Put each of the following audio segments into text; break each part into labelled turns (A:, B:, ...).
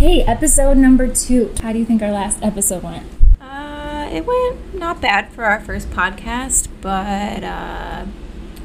A: Okay, episode number two. How do you think our last episode went?
B: Uh, it went not bad for our first podcast, but uh,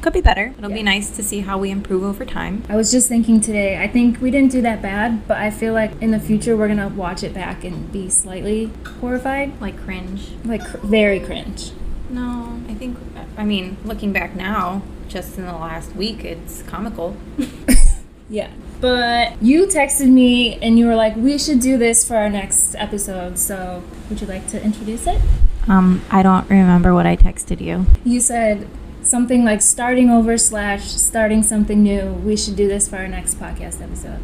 B: could be better. It'll
A: Yeah.
B: be nice to see how we improve over time.
A: I was just thinking today, I think we didn't do that bad, but I feel like in the future we're gonna watch it back and be slightly horrified.
B: Like cringe.
A: Like, cr- very cringe.
B: No, I think. I mean, looking back now, just in the last week, it's comical.
A: Yeah. But you texted me and you were like, we should do this for our next episode. So, would you like to introduce it?
B: Um, I don't remember what I texted you.
A: You said something like starting over slash starting something new. We should do this for our next podcast episode.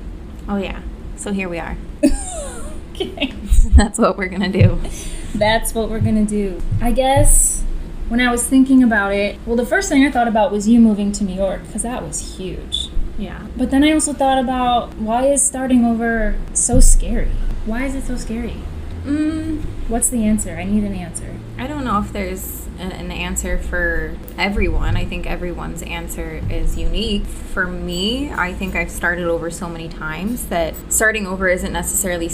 B: Oh yeah. So here we are.
A: Okay.
B: That's what we're gonna do.
A: That's what we're gonna do. I guess when I was thinking about it, well, the first thing I thought about was you moving to New York because that was huge.
B: Yeah.
A: But then I also thought about why is starting over so scary? Why is it so scary?
B: Mm,
A: What's the answer? I need an answer.
B: I don't know if there's an, an answer for everyone. I think everyone's answer is unique. For me, I think I've started over so many times that starting over isn't necessarily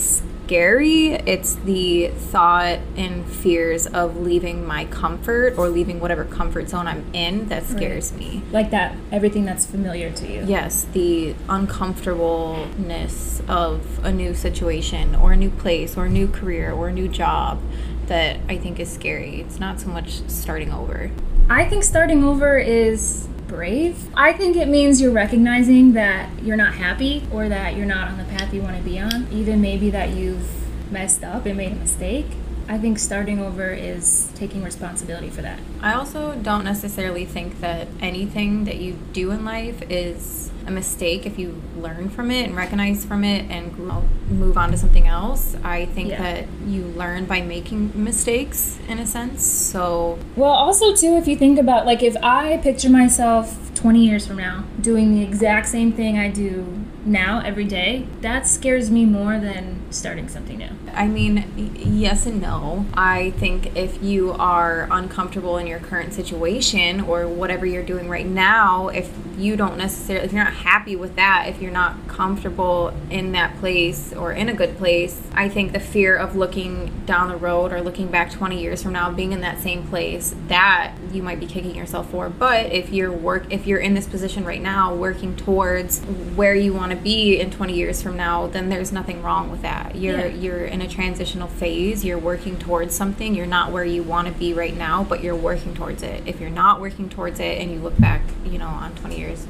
B: scary. It's the thought and fears of leaving my comfort or leaving whatever comfort zone I'm in that scares me.
A: Like that, everything that's familiar to you.
B: Yes, the uncomfortableness of a new situation or a new place or a new career or a new job that I think is scary. It's not so much starting over.
A: I think starting over is brave. I think it means you're recognizing that you're not happy or that you're not on the path you want to be on, even maybe that you've messed up and made a mistake. I think starting over is taking responsibility for that.
B: I also don't necessarily think that anything that you do in life is a mistake if you learn from it and recognize from it and move on to something else. I think
A: Yeah.
B: that you learn by making mistakes in a sense. So,
A: Well, also, too, if you think about, like, if I picture myself 20 years from now doing the exact same thing I do now every day, that scares me more than starting something new.
B: I mean, yes and no. I think if you are uncomfortable in your current situation or whatever you're doing right now, if you don't necessarily, if you're not happy with that, if you're not comfortable in that place or in a good place, I think the fear of looking down the road or looking back 20 years from now, being in that same place, that you might be kicking yourself for. But if you're work, if you're in this position right now, working towards where you want to be in 20 years from now, then there's nothing wrong with that. You're
A: Yeah.
B: you're in a transitional phase. You're working towards something. You're not where you want to be right now, but you're working towards it. If you're not working towards it and you look back, you know, on 20 years,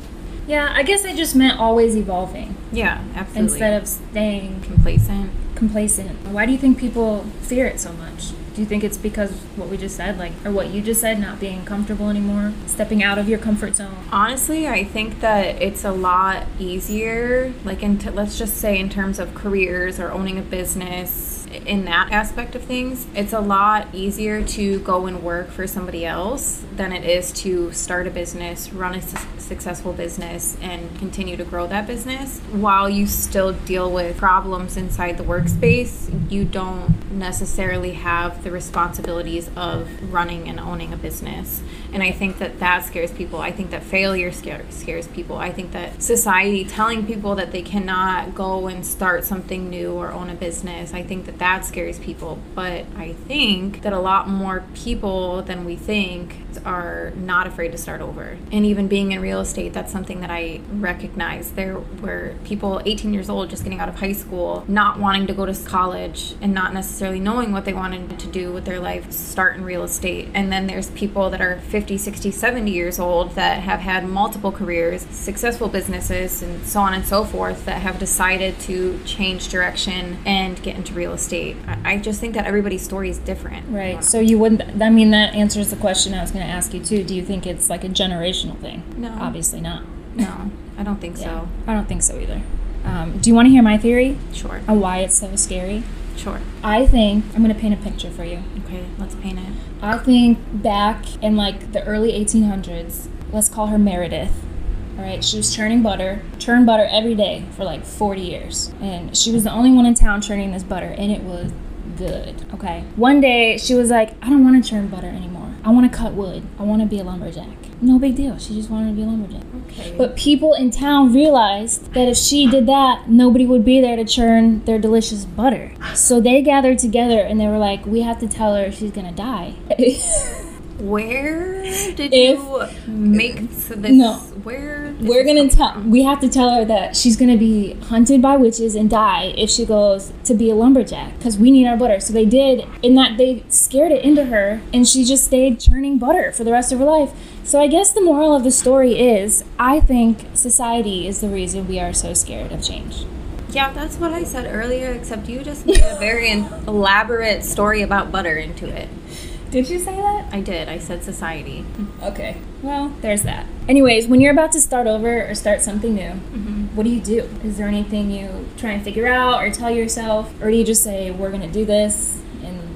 A: Yeah, I guess I just meant always evolving
B: yeah, absolutely.
A: instead of staying
B: complacent.
A: complacent. Why do you think people fear it so much? Do you think it's because what we just said, like, or what you just said, not being comfortable anymore, stepping out of your comfort zone?
B: Honestly, I think that it's a lot easier, like, in t- let's just say in terms of careers or owning a business, in that aspect of things, it's a lot easier to go and work for somebody else than it is to start a business, run a su- successful business, and continue to grow that business. While you still deal with problems inside the workspace, you don't necessarily have the responsibilities of running and owning a business. And I think that that scares people. I think that failure scare, scares people. I think that society telling people that they cannot go and start something new or own a business, I think that that scares people. But I think that a lot more people than we think are not afraid to start over. And even being in real estate, that's something that I recognize. There were people 18 years old just getting out of high school, not wanting to go to college and not necessarily knowing what they wanted to do with their life, start in real estate. And then there's people that are 50, 60, 70 years old that have had multiple careers, successful businesses, and so on and so forth that have decided to change direction and get into real estate. I, just think that everybody's story is different.
A: Right. So you wouldn't. I mean, that answers the question I was going to ask you too. Do you think it's like a generational thing?
B: No.
A: Obviously not.
B: No, I don't think
A: Yeah.
B: so.
A: I don't think so either. Um, do you want to hear my theory
B: Sure.
A: on why it's so scary?
B: Sure.
A: I think I'm going to paint a picture for you.
B: Okay, let's paint it.
A: I think back in like the early 1800s, let's call her Meredith. All right, she was churning butter, churn butter every day for like 40 years. And she was the only one in town churning this butter, and it was good. Okay. One day she was like, I don't want to churn butter anymore. I want to cut wood. I want to be a lumberjack. No big deal. She just wanted to be a lumberjack.
B: Okay.
A: But people in town realized that if she did that, nobody would be there to churn their delicious butter. So they gathered together and they were like, we have to tell her she's gonna die.
B: where did
A: If-
B: you make this?
A: No.
B: Where?
A: We're gonna tell.
B: from?
A: We have to tell her that she's gonna be hunted by witches and die if she goes to be a lumberjack because we need our butter. So they did, in that they scared it into her, and she just stayed churning butter for the rest of her life. So I guess the moral of the story is, I think society is the reason we are so scared of change.
B: Yeah, that's what I said earlier. Except you just made a very elaborate story about butter into it.
A: Did you say that?
B: I did. I said society.
A: Okay. Well, there's that. Anyways, when you're about to start over or start something new, mm-hmm. what do you do? Is there anything you try and figure out or tell yourself? Or do you just say, we're going to do this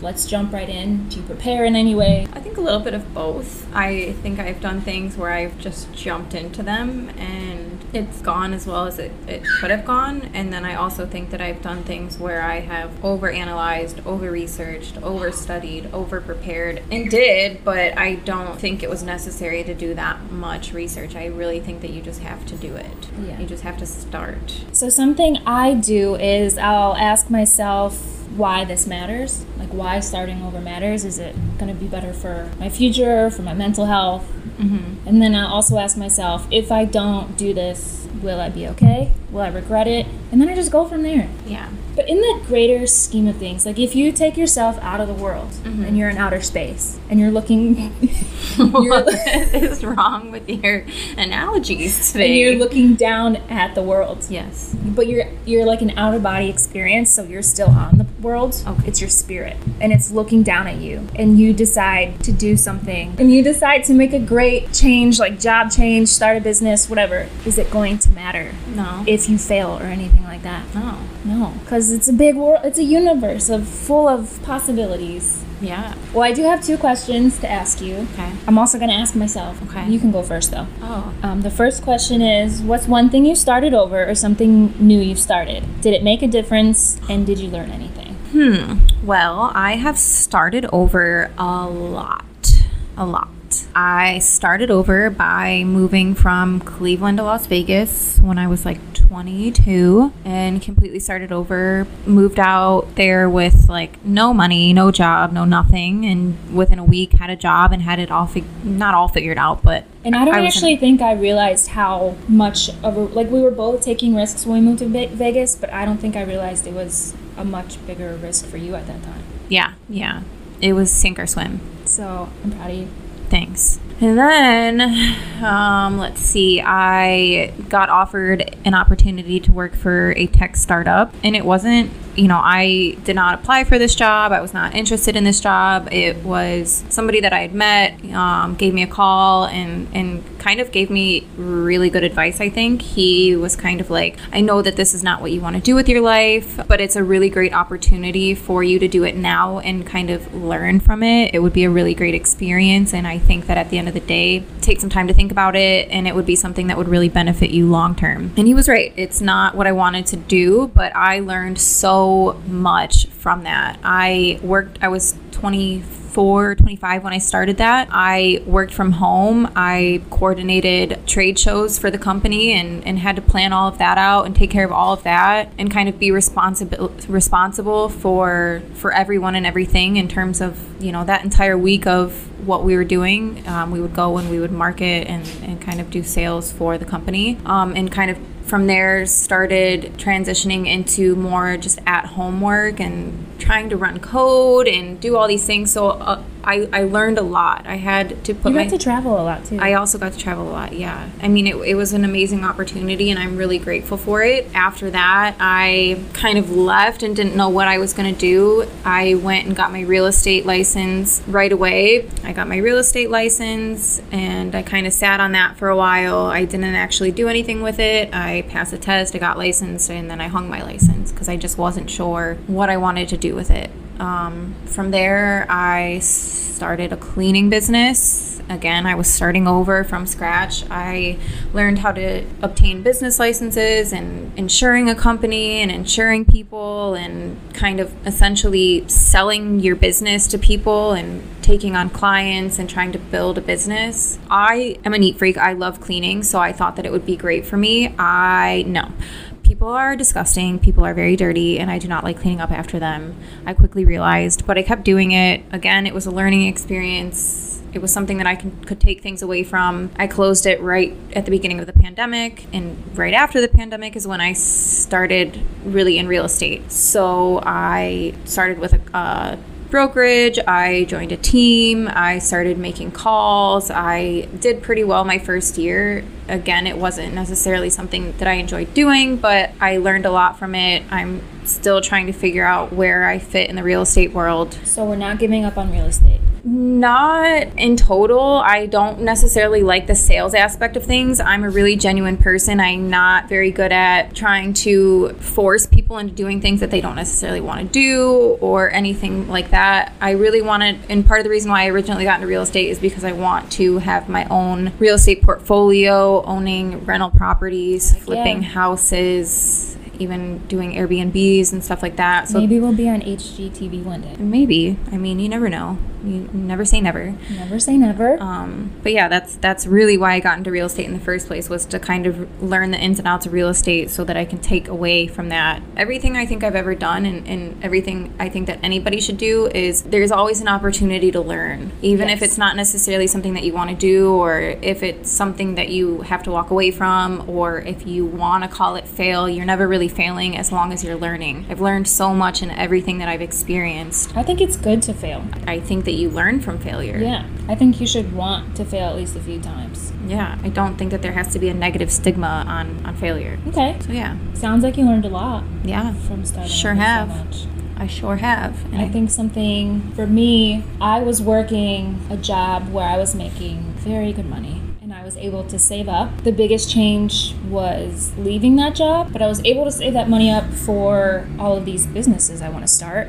A: let's jump right in? Do you prepare in any way?
B: I think a little bit of both. I think I've done things where I've just jumped into them and it's gone as well as it, it could have gone. And then I also think that I've done things where I have overanalyzed, over researched, over studied, over prepared, and did, but I don't think it was necessary to do that much research. I really think that you just have to do it.
A: Yeah.
B: You just have to start.
A: So, something I do is I'll ask myself why this matters. Like, why starting over matters. Is it going to be better for my future, for my mental health?
B: Mm-hmm.
A: And then I'll also ask myself, if I don't do this, will I be okay? Will I regret it? And then I just go from there.
B: Yeah.
A: But in the greater scheme of things, like if you take yourself out of the world
B: Mhm.
A: and you're in outer space and you're looking,
B: what is wrong with your analogies
A: and
B: today?
A: you're looking down at the world,
B: yes.
A: but you're you're like an out of body experience, so you're still on the world.
B: Okay.
A: It's your spirit, and it's looking down at you, and you decide to do something, and you decide to make a great change, like job change, start a business, whatever. Is it going to matter
B: No.
A: if you fail or anything like that?
B: no.
A: No, because it's a big world. It's a universe of full of possibilities.
B: Yeah.
A: Well, I do have two questions to ask you.
B: Okay.
A: I'm also going to ask myself.
B: Okay.
A: You can go first, though.
B: Oh.
A: Um, the first question is What's one thing you started over or something new you've started? Did it make a difference and did you learn anything?
B: Hmm. Well, I have started over a lot. A lot. I started over by moving from Cleveland to Las Vegas when I was like 22 and completely started over. Moved out there with like no money, no job, no nothing. And within a week, had a job and had it all, fig- not all figured out, but.
A: And I don't
B: in-
A: actually think I realized how much of a, like, we were both taking risks when we moved to Vegas, but I don't think I realized it was a much bigger risk for you at that time.
B: yeah, yeah. It was sink or swim.
A: So I'm proud of you.
B: Thanks. And then, um, let's see, I got offered an opportunity to work for a tech startup, and it wasn't, you know, I did not apply for this job. I was not interested in this job. It was somebody that I had met, um, gave me a call, and, and kind of gave me really good advice, I think. He was kind of like, I know that this is not what you want to do with your life, but it's a really great opportunity for you to do it now and kind of learn from it. It would be a really great experience. And I think that at the end of the day, take some time to think about it and it would be something that would really benefit you long term. And he was right. It's not what I wanted to do, but I learned so much from that. I worked, I was 24, 25 when I started that. I worked from home. I coordinated trade shows for the company and, and had to plan all of that out and take care of all of that and kind of be responsible responsible for for everyone and everything in terms of you know that entire week of what we were doing. Um, we would go and we would market and, and kind of do sales for the company um, and kind of from there started transitioning into more just at home work and trying to run code and do all these things. So uh, I, I learned a lot i had to put
A: You
B: my
A: to travel a lot too.
B: I also got to travel a lot, yeah. I mean, it, it was an amazing opportunity, and I'm really grateful for it. After that, I kind of left and didn't know what I was going to do. I went and got my real estate license right away. I got my real estate license, and I kind of sat on that for a while. I didn't actually do anything with it. I passed a test, I got licensed, and then I hung my license because I just wasn't sure what I wanted to do with it. Um, from there, I started a cleaning business Again, I was starting over from scratch. I learned how to obtain business licenses and insuring a company and insuring people and kind of essentially selling your business to people and taking on clients and trying to build a business. I am a neat freak. I love cleaning, so I thought that it would be great for me. I no people are disgusting, people are very dirty, and I do not like cleaning up after them. I quickly realized, but I kept doing it. Again, it was a learning experience. It was something that I can, could take things away from. I closed it right at the beginning of the pandemic, and right after the pandemic is when I started really in real estate. So I started with a, a brokerage. I joined a team. I started making calls. I did pretty well my first year. Again, it wasn't necessarily something that I enjoyed doing, but I learned a lot from it. I'm still trying to figure out where I fit in the real estate world.
A: So we're not giving up on real estate.
B: Not in total. I don't necessarily like the sales aspect of things. I'm a really genuine person. I'm not very good at trying to force people into doing things that they don't necessarily want to do or anything like that. I really wanted, and part of the reason why I originally got into real estate is because I want to have my own real estate portfolio, owning rental properties, flipping
A: Yeah.
B: houses, even doing Airbnbs and stuff like that. So
A: Maybe we'll be on HGTV one day.
B: maybe. I mean, you never know. You never say never.
A: Never say never.
B: Um, but yeah, that's that's really why I got into real estate in the first place was to kind of learn the ins and outs of real estate so that I can take away from that everything I think I've ever done and, and everything I think that anybody should do is there's always an opportunity to learn, even if it's not necessarily something that you want to do or if it's something that you have to walk away from or if you want to call it fail, you're never really failing as long as you're learning. I've learned so much in everything that I've experienced.
A: I think it's good to fail.
B: I think that you learn from failure.
A: Yeah. I think you should want to fail at least a few times.
B: Yeah, I don't think that there has to be a negative stigma on on failure.
A: Okay.
B: So yeah,
A: Sounds like you learned a lot
B: yeah,
A: from starting.
B: Sure
A: so
B: have.
A: much.
B: I sure have. And
A: I think something for me, I was working a job where I was making very good money I was able to save up. The biggest change was leaving that job, but I was able to save that money up for all of these businesses I want to start.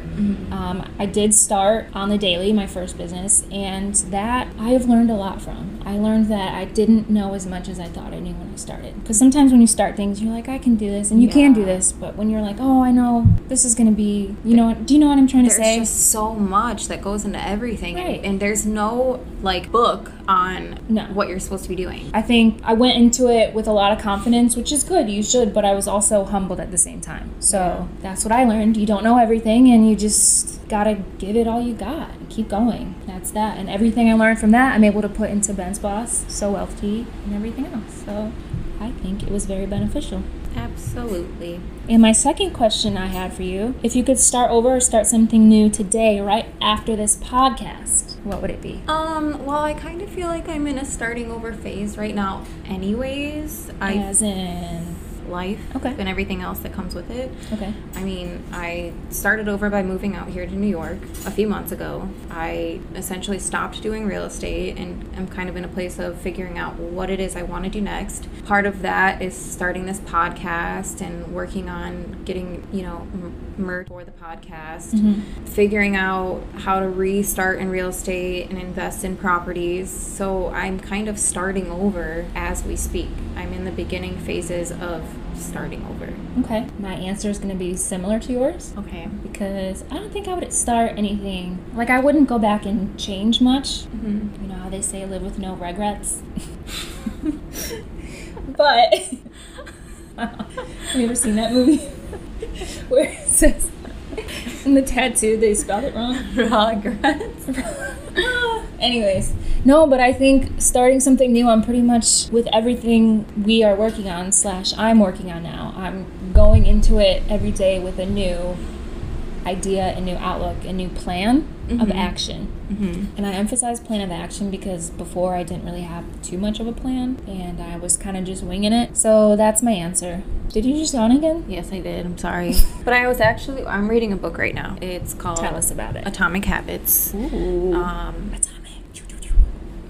A: Um, I did start on the daily, my first business, and that I have learned a lot from. I learned that I didn't know as much as I thought I knew when I started. Because sometimes when you start things, you're like, I can do this, and you can do this, but when you're like, oh, I know this is going to be, you know, do you know what I'm trying to
B: there's
A: say?
B: There's just so much that goes into everything, and-
A: Right.
B: and, there's no like book on
A: No.
B: what you're supposed to be doing.
A: I think I went into it with a lot of confidence, which is good. You should, but I was also humbled at the same time. So that's what I learned. You don't know everything, and you just gotta give it all you got. and Keep going. That's that. And everything I learned from that, I'm able to put into Boss, So wealthy, and everything else. So I think it was very beneficial.
B: Absolutely.
A: And my second question I had for you if you could start over or start something new today, right after this podcast, what would it be?
B: Um. Well, I kind of feel like I'm in a starting over phase right now. Anyways, I
A: As in.
B: Life
A: Okay.
B: and everything else that comes with it.
A: Okay.
B: I mean, I started over by moving out here to New York a few months ago. I essentially stopped doing real estate and I'm kind of in a place of figuring out what it is I want to do next. Part of that is starting this podcast and working on getting, you know, merch for the podcast, mm-hmm. figuring out how to restart in real estate and invest in properties. So I'm kind of starting over as we speak. I'm in the beginning phases of starting over.
A: Okay. My answer is going to be similar to yours
B: Okay.
A: because I don't think I would start anything. Like, I wouldn't go back and change much.
B: Mm-hmm.
A: You know how they say live with no regrets? but. Have you ever seen that movie? Where it says. In the tattoo, they spelled it wrong.
B: Regrets.
A: Anyways, no, but I think starting something new, I'm pretty much with everything we are working on, slash, I'm working on now. I'm going into it every day with a new idea, a new outlook, a new plan of
B: Mhm.
A: action.
B: Mm-hmm.
A: And I emphasize plan of action because before I didn't really have too much of a plan and I was kind of just winging it. So that's my answer. Did you just yawn again?
B: Yes, I did. I'm sorry. but I was actually, I'm reading a book right now. It's called
A: Tell us about it.
B: Atomic Habits.
A: Ooh.
B: Um,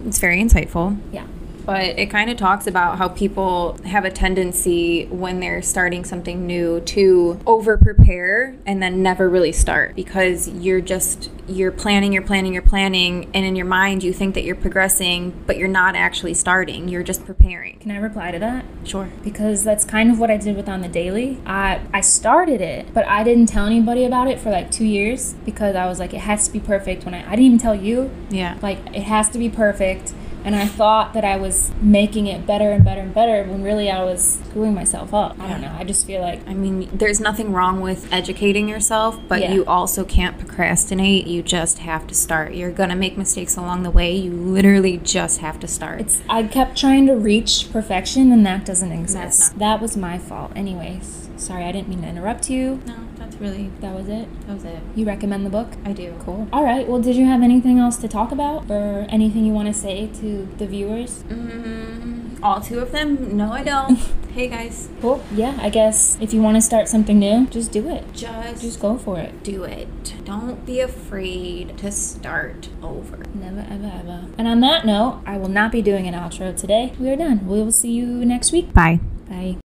B: it's very insightful.
A: yeah.
B: But it kind of talks about how people have a tendency when they're starting something new to over prepare and then never really start because you're just you're planning, you're planning, you're planning, and in your mind you think that you're progressing, but you're not actually starting. You're just preparing.
A: Can I reply to that?
B: Sure.
A: Because that's kind of what I did with On the Daily. I I started it, but I didn't tell anybody about it for like two years because I was like, it has to be perfect. When I I didn't even tell you,
B: Yeah.
A: like it has to be perfect. And I thought that I was making it better and better and better when really I was screwing myself up. I don't know. I just feel like
B: I mean, there's nothing wrong with educating yourself, but
A: Yeah.
B: you also can't procrastinate. You just have to start. You're going to make mistakes along the way. You literally just have to start.
A: it's I kept trying to reach perfection and that doesn't exist.
B: not-
A: That was my fault. Anyways, sorry I didn't mean to interrupt you.
B: no, really,
A: That was it.
B: that was it.
A: You recommend the book?
B: I do.
A: Cool. All right. Well, did you have anything else to talk about or anything you want to say to the viewers?
B: Mm, all two of them? No, I don't. hey, guys.
A: Cool. Yeah, I guess if you want to start something new, just do it.
B: Just,
A: Just go for it.
B: do it. Don't be afraid to start over.
A: Never, ever, ever. And on that note, I will not be doing an outro today. We are done. We will see you next week.
B: Bye.
A: Bye.